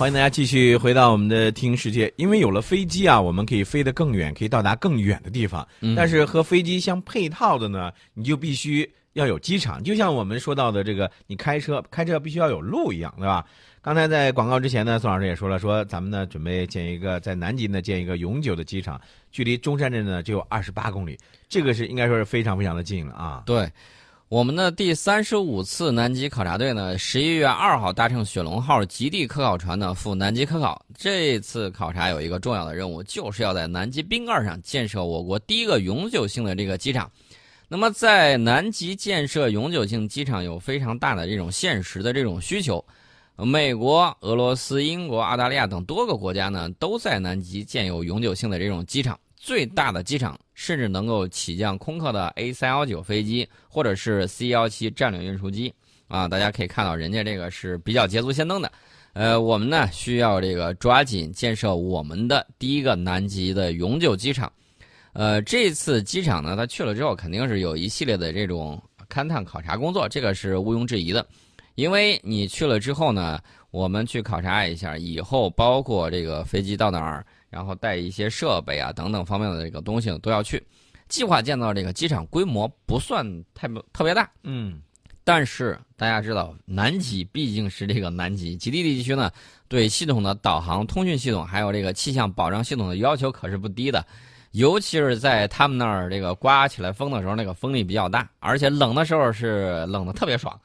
欢迎大家继续回到我们的听世界。因为有了飞机啊，我们可以飞得更远，可以到达更远的地方。但是和飞机相配套的呢，你就必须要有机场。就像我们说到的这个，你开车开车必须要有路一样，对吧？刚才在广告之前呢，宋老师也说了，说咱们呢准备建一个在南极呢建一个永久的机场，距离中山镇呢只有二十八公里，这个是应该说是非常非常的近了啊。对。我们的第三十五次南极考察队呢，十一月二号搭乘雪龙号极地科考船呢赴南极科考。这次考察有一个重要的任务，就是要在南极冰盖上建设我国第一个永久性的这个机场。那么，在南极建设永久性机场有非常大的这种现实的这种需求。美国、俄罗斯、英国、澳大利亚等多个国家呢，都在南极建有永久性的这种机场。最大的机场甚至能够起降空客的 A 三幺九飞机，或者是 C 幺七战略运输机啊！大家可以看到，人家这个是比较捷足先登的。呃，我们呢需要这个抓紧建设我们的第一个南极的永久机场。呃，这次机场呢，他去了之后，肯定是有一系列的这种勘探考察工作，这个是毋庸置疑的。因为你去了之后呢，我们去考察一下，以后包括这个飞机到哪儿。然后带一些设备啊等等方面的这个东西都要去，计划建造这个机场规模不算太特别大，嗯，但是大家知道南极毕竟是这个南极极地地区呢，对系统的导航、通讯系统还有这个气象保障系统的要求可是不低的，尤其是在他们那儿这个刮起来风的时候，那个风力比较大，而且冷的时候是冷的特别爽，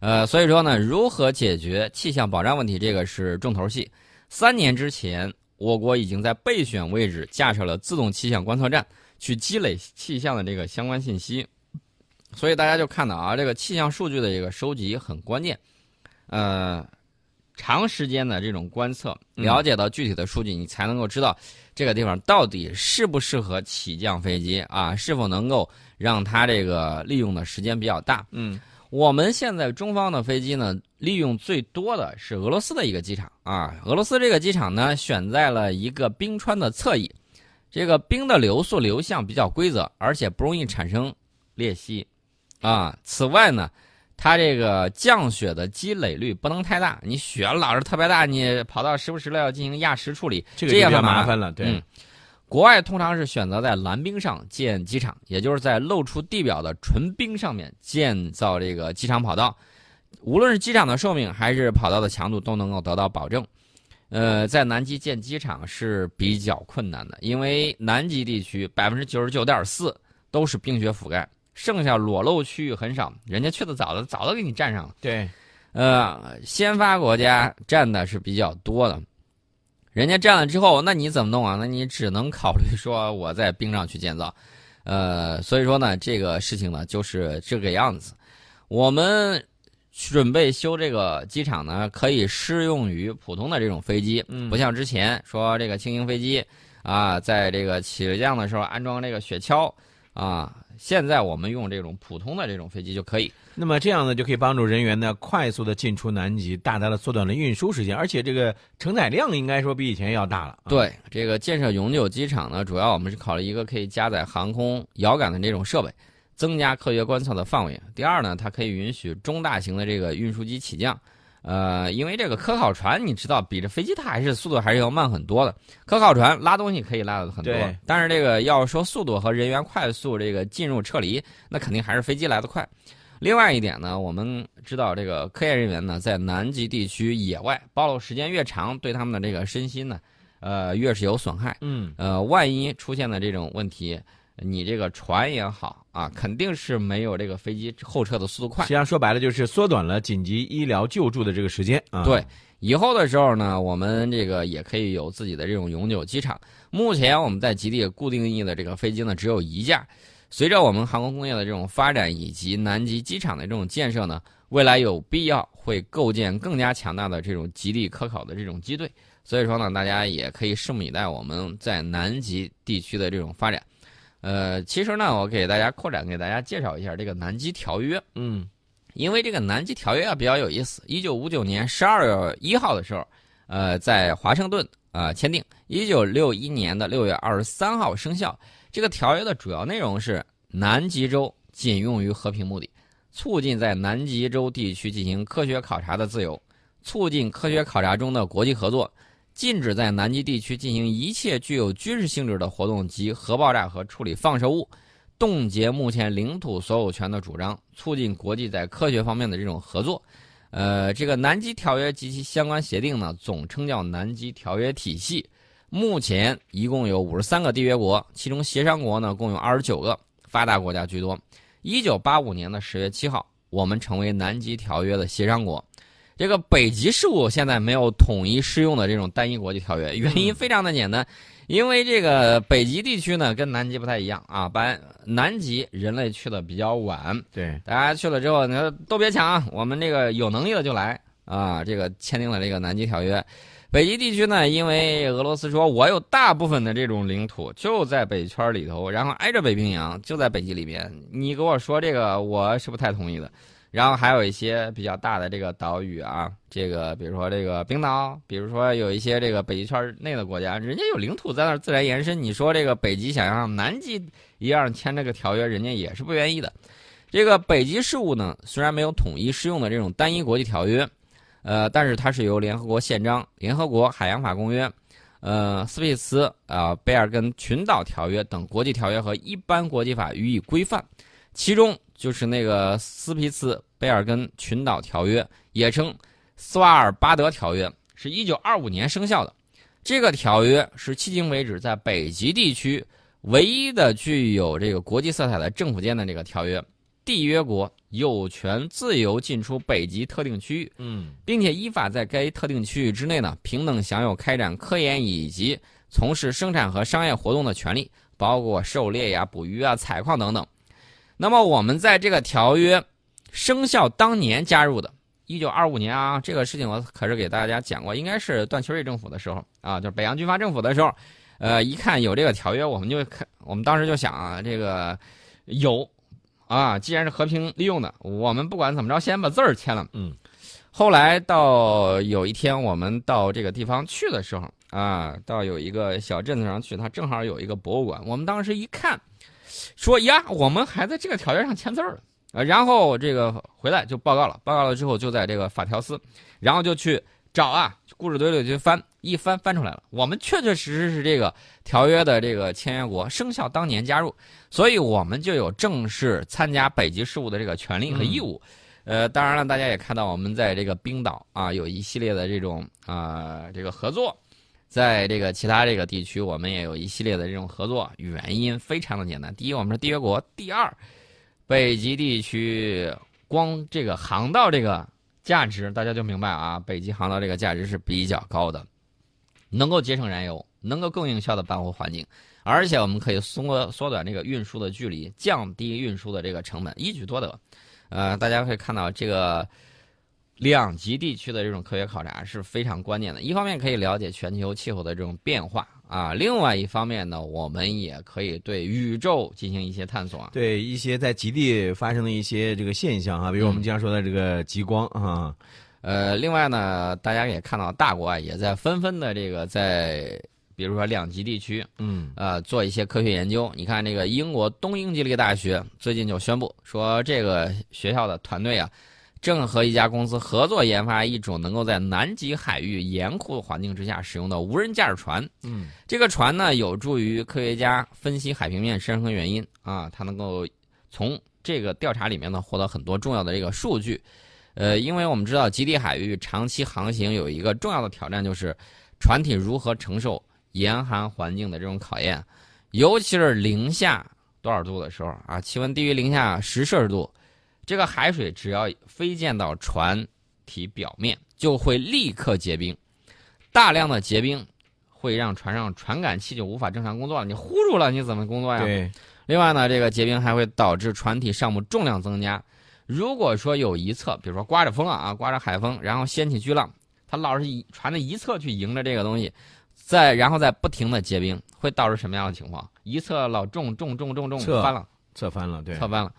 呃，所以说呢，如何解决气象保障问题，这个是重头戏。三年之前。我国已经在备选位置架设了自动气象观测站，去积累气象的这个相关信息。所以大家就看到啊，这个气象数据的这个收集很关键。呃，长时间的这种观测，了解到具体的数据，你才能够知道这个地方到底适不适合起降飞机啊，是否能够让它这个利用的时间比较大。嗯。我们现在中方的飞机呢，利用最多的是俄罗斯的一个机场啊。俄罗斯这个机场呢，选在了一个冰川的侧翼，这个冰的流速流向比较规则，而且不容易产生裂隙啊。此外呢，它这个降雪的积累率不能太大，你雪老是特别大，你跑道时不时的要进行压实处理，这个比较麻烦了。对。国外通常是选择在蓝冰上建机场，也就是在露出地表的纯冰上面建造这个机场跑道。无论是机场的寿命还是跑道的强度都能够得到保证。呃，在南极建机场是比较困难的，因为南极地区百分之九十九点四都是冰雪覆盖，剩下裸露区域很少。人家去的早的早都给你占上了。对，呃，先发国家占的是比较多的。人家占了之后，那你怎么弄啊？那你只能考虑说我在冰上去建造，呃，所以说呢，这个事情呢就是这个样子。我们准备修这个机场呢，可以适用于普通的这种飞机，不像之前说这个轻型飞机啊，在这个起降的时候安装这个雪橇啊。现在我们用这种普通的这种飞机就可以。那么这样呢，就可以帮助人员呢快速的进出南极，大大的缩短了运输时间，而且这个承载量应该说比以前要大了。对，这个建设永久机场呢，主要我们是考虑一个可以加载航空遥感的这种设备，增加科学观测的范围。第二呢，它可以允许中大型的这个运输机起降。呃，因为这个科考船，你知道，比这飞机它还是速度还是要慢很多的。科考船拉东西可以拉的很多，但是这个要说速度和人员快速这个进入撤离，那肯定还是飞机来的快。另外一点呢，我们知道这个科研人员呢，在南极地区野外暴露时间越长，对他们的这个身心呢，呃，越是有损害。嗯，呃，万一出现的这种问题。你这个船也好啊，肯定是没有这个飞机后撤的速度快。实际上说白了就是缩短了紧急医疗救助的这个时间啊。对，以后的时候呢，我们这个也可以有自己的这种永久机场。目前我们在极地固定翼的这个飞机呢只有一架。随着我们航空工业的这种发展以及南极机场的这种建设呢，未来有必要会构建更加强大的这种极地科考的这种机队。所以说呢，大家也可以拭目以待我们在南极地区的这种发展。呃，其实呢，我给大家扩展给大家介绍一下这个南极条约。嗯，因为这个南极条约啊比较有意思。一九五九年十二月一号的时候，呃，在华盛顿啊签订。一九六一年的六月二十三号生效。这个条约的主要内容是：南极洲仅用于和平目的，促进在南极洲地区进行科学考察的自由，促进科学考察中的国际合作，禁止在南极地区进行一切具有军事性质的活动及核爆炸和处理放射物，冻结目前领土所有权的主张，促进国际在科学方面的这种合作。呃，这个南极条约及其相关协定呢，总称叫南极条约体系。目前一共有五十三个缔约国，其中协商国呢共有二十九个，发达国家居多。一九八五年的十月七号，我们成为南极条约的协商国。这个北极事务现在没有统一适用的这种单一国际条约，原因非常的简单，因为这个北极地区呢跟南极不太一样啊，把南极人类去的比较晚，对，大家去了之后，你说都别抢，我们这个有能力的就来啊，这个签订了这个南极条约。北极地区呢，因为俄罗斯说，我有大部分的这种领土就在北圈里头，然后挨着北冰洋，就在北极里边。你给我说这个，我是不太同意的。然后还有一些比较大的这个岛屿啊，这个比如说这个冰岛，比如说有一些这个北极圈内的国家，人家有领土在那儿自然延伸。你说这个北极想让南极一样签这个条约，人家也是不愿意的。这个北极事务呢，虽然没有统一适用的这种单一国际条约。呃，但是它是由联合国宪章、联合国海洋法公约、呃斯皮茨啊贝尔根群岛条约等国际条约和一般国际法予以规范，其中就是那个斯皮茨贝尔根群岛条约，也称斯瓦尔巴德条约，是一九二五年生效的。这个条约是迄今为止在北极地区唯一的具有这个国际色彩的政府间的这个条约。缔约国有权自由进出北极特定区域，嗯，并且依法在该特定区域之内呢，平等享有开展科研以及从事生产和商业活动的权利，包括狩猎呀、捕鱼啊、采矿等等。那么我们在这个条约生效当年加入的，一九二五年啊，这个事情我可是给大家讲过，应该是段祺瑞政府的时候啊，就是北洋军阀政府的时候，呃，一看有这个条约，我们就看，我们当时就想啊，这个有。啊，既然是和平利用的，我们不管怎么着，先把字儿签了。嗯，后来到有一天我们到这个地方去的时候，啊，到有一个小镇子上去，它正好有一个博物馆。我们当时一看，说呀，我们还在这个条约上签字了。啊，然后这个回来就报告了，报告了之后就在这个法条司，然后就去找啊，故事堆里去翻。一翻翻出来了，我们确确实实是这个条约的这个签约国，生效当年加入，所以我们就有正式参加北极事务的这个权利和义务。呃，当然了，大家也看到我们在这个冰岛啊，有一系列的这种啊这个合作，在这个其他这个地区，我们也有一系列的这种合作。原因非常的简单，第一，我们是缔约国；第二，北极地区光这个航道这个价值，大家就明白啊，北极航道这个价值是比较高的。能够节省燃油，能够更有效的保护环境，而且我们可以缩缩短这个运输的距离，降低运输的这个成本，一举多得。呃，大家可以看到这个两极地区的这种科学考察是非常关键的。一方面可以了解全球气候的这种变化啊，另外一方面呢，我们也可以对宇宙进行一些探索。对一些在极地发生的一些这个现象啊，比如我们经常说的这个极光啊。呃，另外呢，大家也看到大国啊也在纷纷的这个在，比如说两极地区，嗯，呃，做一些科学研究。你看，这个英国东英吉利大学最近就宣布说，这个学校的团队啊，正和一家公司合作研发一种能够在南极海域严酷环境之下使用的无人驾驶船。嗯，这个船呢，有助于科学家分析海平面上升原因啊，它能够从这个调查里面呢获得很多重要的这个数据。呃，因为我们知道极地海域长期航行有一个重要的挑战，就是船体如何承受严寒环境的这种考验，尤其是零下多少度的时候啊，气温低于零下十摄氏度，这个海水只要飞溅到船体表面，就会立刻结冰，大量的结冰会让船上传感器就无法正常工作了，你呼住了，你怎么工作呀？对。另外呢，这个结冰还会导致船体上部重量增加。如果说有一侧，比如说刮着风啊啊，刮着海风，然后掀起巨浪，它老是以船的一侧去迎着这个东西，再然后再不停的结冰，会导致什么样的情况？一侧老重重重重重翻了，侧翻了，对，侧翻了。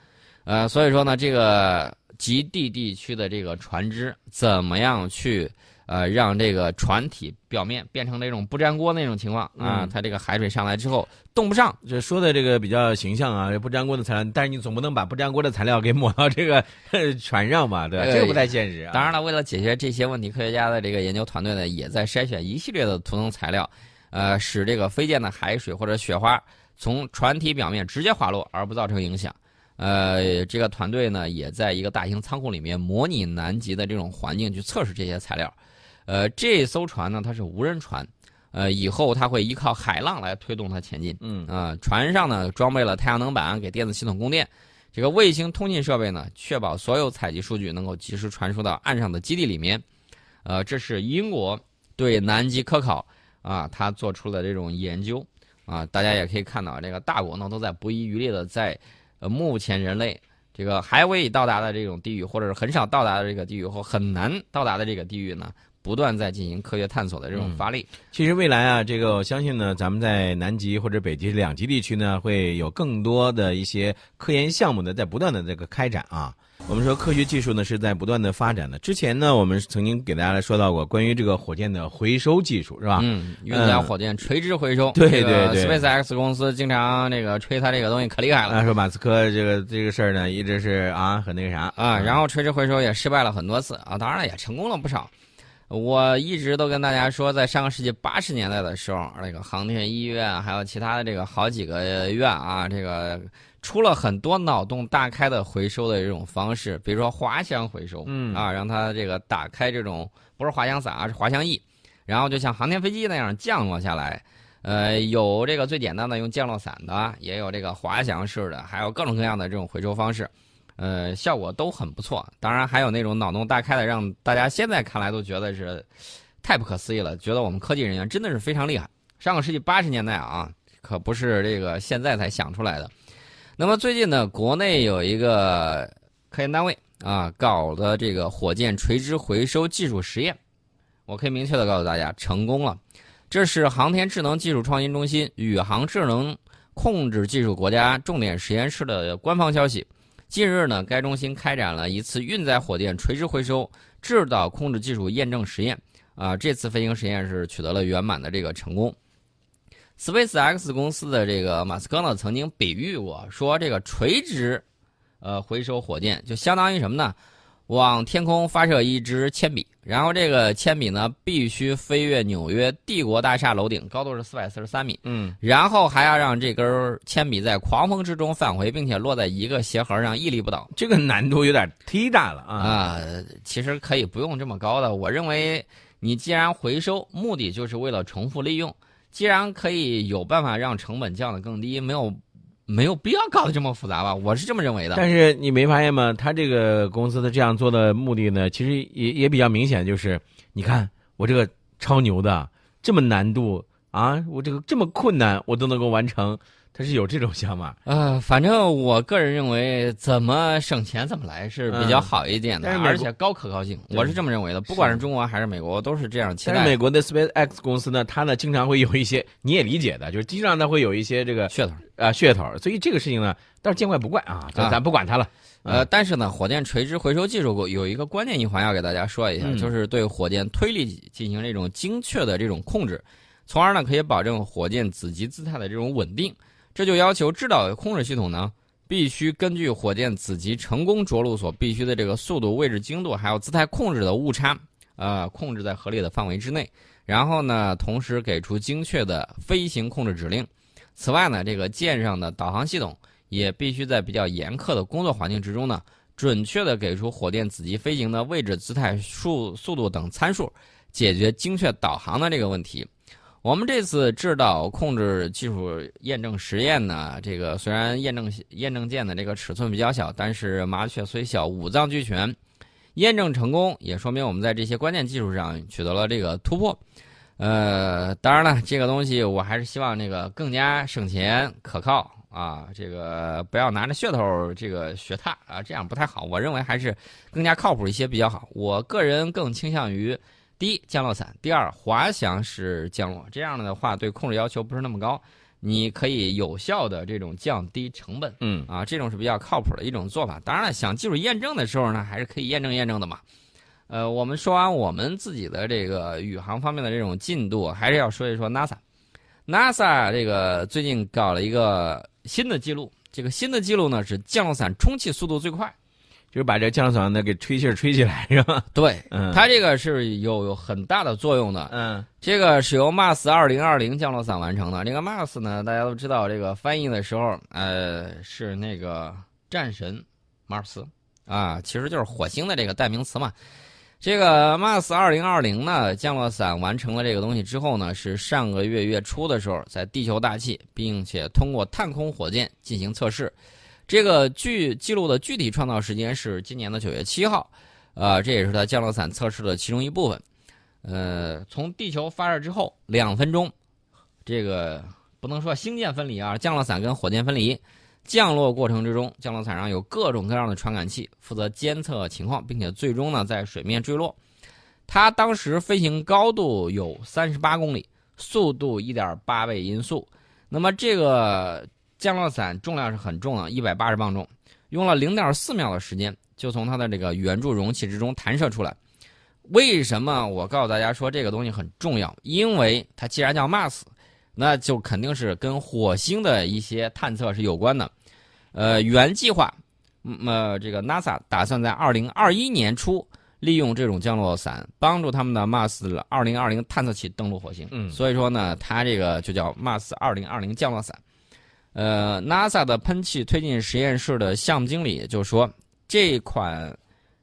呃，所以说呢，这个极地地区的这个船只怎么样去呃，让这个船体表面变成那种不粘锅那种情况啊，嗯它这个海水上来之后冻不上，这说的这个比较形象啊，不粘锅的材料，但是你总不能把不粘锅的材料给抹到这个呵 船上吧？对吧？呃这个不太现实啊。当然了，为了解决这些问题，科学家的这个研究团队呢，也在筛选一系列的涂层材料，呃，使这个飞溅的海水或者雪花从船体表面直接滑落，而不造成影响。呃，这个团队呢，也在一个大型仓库里面模拟南极的这种环境去测试这些材料。呃，这艘船呢，它是无人船，呃，以后它会依靠海浪来推动它前进。嗯啊、船上呢装备了太阳能板给电子系统供电，这个卫星通信设备呢，确保所有采集数据能够及时传输到岸上的基地里面。呃，这是英国对南极科考啊，他做出了这种研究啊，大家也可以看到，这个大国呢都在不遗余力的在呃目前人类这个还未到达的这种地域，或者是很少到达的这个地域或很难到达的这个地域呢，不断在进行科学探索的这种嗯发力。其实未来啊，这个我相信呢，咱们在南极或者北极两极地区呢，会有更多的一些科研项目呢，在不断的这个开展啊。我们说科学技术呢是在不断的发展的。之前呢，我们曾经给大家来说到过关于这个火箭的回收技术，是吧？嗯，运载火箭垂直回收，对这个对对 SpaceX 公司经常那个吹它这个东西可厉害了啊，说马斯克这个这个事儿呢，一直是啊很那个啥啊，然后垂直回收也失败了很多次啊，当然了也成功了不少。我一直都跟大家说，在上个世纪八十年代的时候，那个航天医院还有其他的这个好几个院啊，这个出了很多脑洞大开的回收的这种方式，比如说滑翔回收，嗯啊，让它这个打开这种不是滑翔伞啊，是滑翔翼，然后就像航天飞机那样降落下来。呃，有这个最简单的用降落伞的，也有这个滑翔式的，还有各种各样的这种回收方式。呃，效果都很不错。当然，还有那种脑洞大开的，让大家现在看来都觉得是太不可思议了，觉得我们科技人员真的是非常厉害。上个世纪八十年代啊，可不是这个现在才想出来的。那么最近呢，国内有一个科研单位啊，搞的这个火箭垂直回收技术实验，我可以明确的告诉大家，成功了。这是航天智能技术创新中心宇航智能控制技术国家重点实验室的官方消息。近日呢，该中心开展了一次运载火箭垂直回收制导控制技术验证实验。啊，这次飞行实验是取得了圆满的这个成功。SpaceX 公司的这个马斯克呢，曾经比喻过，说这个垂直，呃，回收火箭就相当于什么呢？往天空发射一支铅笔，然后这个铅笔呢，必须飞越纽约帝国大厦楼顶，高度是四百四十三米，嗯然后还要让这根铅笔在狂风之中返回，并且落在一个鞋盒上屹立不倒。这个难度有点忒大了啊。啊，其实可以不用这么高的。我认为，你既然回收，目的就是为了重复利用，既然可以有办法让成本降得更低，没有没有必要搞得这么复杂吧？我是这么认为的。但是你没发现吗？他这个公司的这样做的目的呢，其实也也比较明显，就是你看我这个超牛的，这么难度啊，我这个这么困难我都能够完成，他是有这种想法。呃，反正我个人认为，怎么省钱怎么来是比较好一点的，而且高可靠性，我是这么认为的。不管是中国还是美国，都是这样期待。但是美国的 SpaceX 公司呢，它呢经常会有一些你也理解的，就是经常它会有一些这个噱头。啊噱头，所以这个事情呢倒是见怪不怪啊，咱啊咱不管它了。呃，但是呢，火箭垂直回收技术有一个关键一环要给大家说一下，嗯就是对火箭推力进行这种精确的这种控制，从而呢可以保证火箭子级姿态的这种稳定。这就要求制导控制系统呢必须根据火箭子级成功着陆所必须的这个速度、位置精度还有姿态控制的误差，呃，控制在合理的范围之内。然后呢，同时给出精确的飞行控制指令。此外呢，这个舰上的导航系统也必须在比较严苛的工作环境之中呢，准确的给出火箭子级飞行的位置、姿态、速速度等参数，解决精确导航的这个问题。我们这次制导控制技术验证实验呢，这个虽然验证验证件的这个尺寸比较小，但是麻雀虽小，五脏俱全，验证成功，也说明我们在这些关键技术上取得了这个突破。呃，当然了，这个东西我还是希望这个更加省钱、可靠啊，这个不要拿着噱头这个学它啊，这样不太好。我认为还是更加靠谱一些比较好。我个人更倾向于第一降落伞，第二滑翔式降落，这样的话对控制要求不是那么高，你可以有效的这种降低成本嗯啊，这种是比较靠谱的一种做法。当然了，想技术验证的时候呢，还是可以验证验证的嘛。呃，我们说完我们自己的这个宇航方面的这种进度，还是要说一说 NASA。NASA 这个最近搞了一个新的记录，这个新的记录呢是降落伞充气速度最快，就是把这降落伞呢给吹气儿吹起来，是吧？对，嗯，它这个是有有很大的作用的。嗯这个是由 Mars 二零二零降落伞完成的。这个 Mars 呢，大家都知道，这个翻译的时候，呃，是那个战神马尔斯啊，其实就是火星的这个代名词嘛。这个 Mars 二零二零呢，降落伞完成了这个东西之后呢，是上个月月初的时候在地球大气，并且通过探空火箭进行测试。这个具记录的具体创造时间是今年的九月七号，呃，这也是它降落伞测试的其中一部分。呃，从地球发射之后两分钟，这个不能说星舰分离啊，降落伞跟火箭分离。降落过程之中，降落伞上有各种各样的传感器，负责监测情况，并且最终呢在水面坠落。它当时飞行高度有三十八公里，速度一点八倍音速。那么这个降落伞重量是很重的，一百八十磅重，用了零点四秒的时间就从它的这个圆柱容器之中弹射出来。为什么我告诉大家说这个东西很重要？因为它既然叫 Mars，那就肯定是跟火星的一些探测是有关的。呃，原计划，嗯呃，这个 NASA 打算在二零二一年初利用这种降落伞，帮助他们的 Mars 二零二零探测器登陆火星。嗯所以说呢，它这个就叫 Mars 二零二零降落伞。呃，NASA 的喷气推进实验室的项目经理就说，这款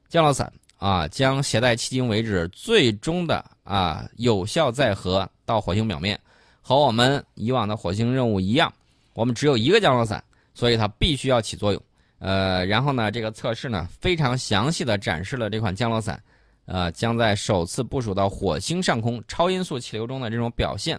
降落伞啊，将携带迄今为止最终的啊有效载荷到火星表面，和我们以往的火星任务一样，我们只有一个降落伞，所以它必须要起作用。呃，然后呢，这个测试呢非常详细的展示了这款降落伞，呃，将在首次部署到火星上空超音速气流中的这种表现。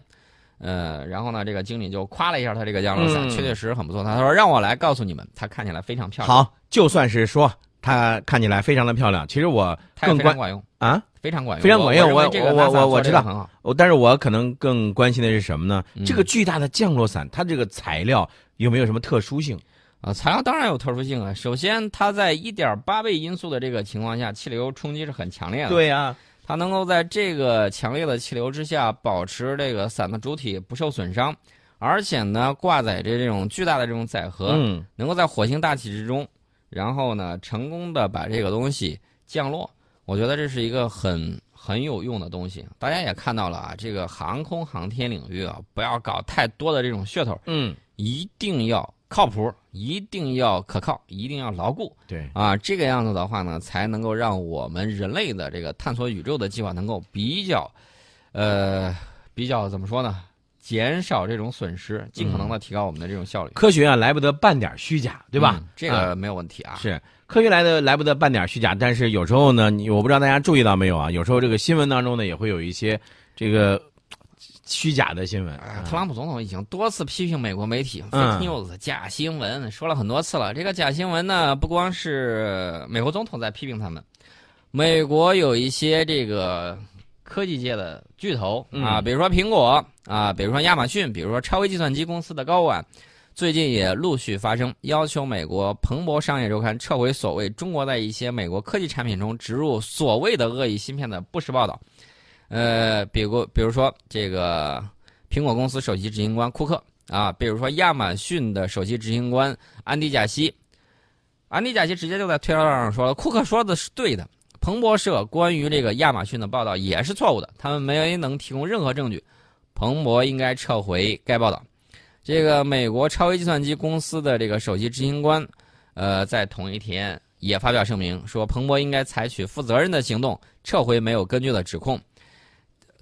呃，然后呢，这个经理就夸了一下他这个降落伞，嗯确确实实很不错。他说让我来告诉你们，它看起来非常漂亮，好，就算是说它看起来非常的漂亮，其实我更关管用，啊，非常管用，非常管用我我我我我知道很好。我但是我可能更关心的是什么呢？嗯这个巨大的降落伞，它这个材料有没有什么特殊性？啊，材料当然有特殊性啊。首先，它在一点八倍音速的这个情况下，气流冲击是很强烈的。，对呀、它能够在这个强烈的气流之下，保持这个伞的主体不受损伤，而且呢，挂载着这种巨大的这种载荷，嗯，能够在火星大气之中，然后呢，成功的把这个东西降落。我觉得这是一个很很有用的东西。大家也看到了啊，这个航空航天领域啊，不要搞太多的这种噱头，嗯，一定要靠谱，一定要可靠，一定要牢固对，啊！这个样子的话呢，才能够让我们人类的这个探索宇宙的计划能够比较，呃，比较怎么说呢？减少这种损失，尽可能的提高我们的这种效率，科学啊来不得半点虚假，对吧？嗯这个没有问题啊。是科学来的来不得半点虚假，但是有时候呢，你我不知道大家注意到没有啊？有时候这个新闻当中呢，也会有一些这个虚假的新闻。哎特朗普总统已经多次批评美国媒体嗯 fake news 假新闻，说了很多次了。这个假新闻呢，不光是美国总统在批评他们，美国有一些这个科技界的巨头啊，嗯比如说苹果啊，比如说亚马逊，比如说超微计算机公司的高管，最近也陆续发声，要求美国《彭博商业周刊》撤回所谓中国在一些美国科技产品中植入所谓的恶意芯片的不实报道。呃，比如比如说这个苹果公司首席执行官库克啊，比如说亚马逊的首席执行官安迪贾西，安迪贾西直接就在推特上说了，库克说的是对的，彭博社关于这个亚马逊的报道也是错误的，他们没能提供任何证据，彭博应该撤回该报道。这个美国超微计算机公司的这个首席执行官，呃，在同一天也发表声明说，彭博应该采取负责任的行动，撤回没有根据的指控。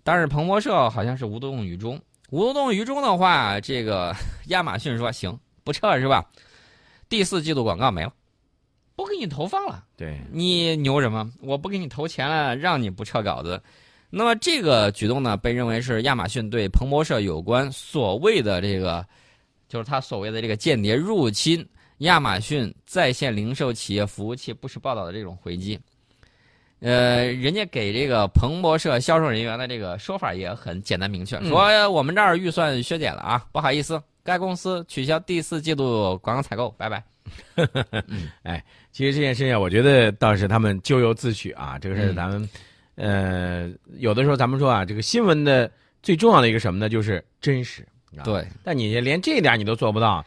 但是彭博社好像是无动于衷，无动于衷的话，这个 亚马逊说行不撤是吧？第四季度广告没了，不给你投放了。对，你牛什么？我不给你投钱了，让你不撤稿子。那么这个举动呢，被认为是亚马逊对彭博社有关所谓的这个，就是他所谓的这个间谍入侵亚马逊在线零售企业服务器不实报道的这种回击。呃，人家给这个彭博社销售人员的这个说法也很简单明确，嗯说我们这儿预算削减了啊，不好意思，该公司取消第四季度广告采购，拜拜。哎其实这件事情，我觉得倒是他们咎由自取啊。这个是咱们，呃，有的时候咱们说啊，这个新闻的最重要的一个什么呢，就是真实。啊，对，但你连这一点你都做不到，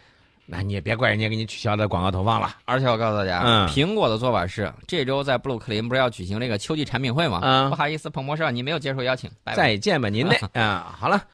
那你也别怪人家给你取消的广告投放了。而且我告诉大家，嗯苹果的做法是，这周在布鲁克林不是要举行这个秋季产品会吗？嗯不好意思，彭博社你没有接受邀请，拜拜。再见吧，您嘞 啊！好了。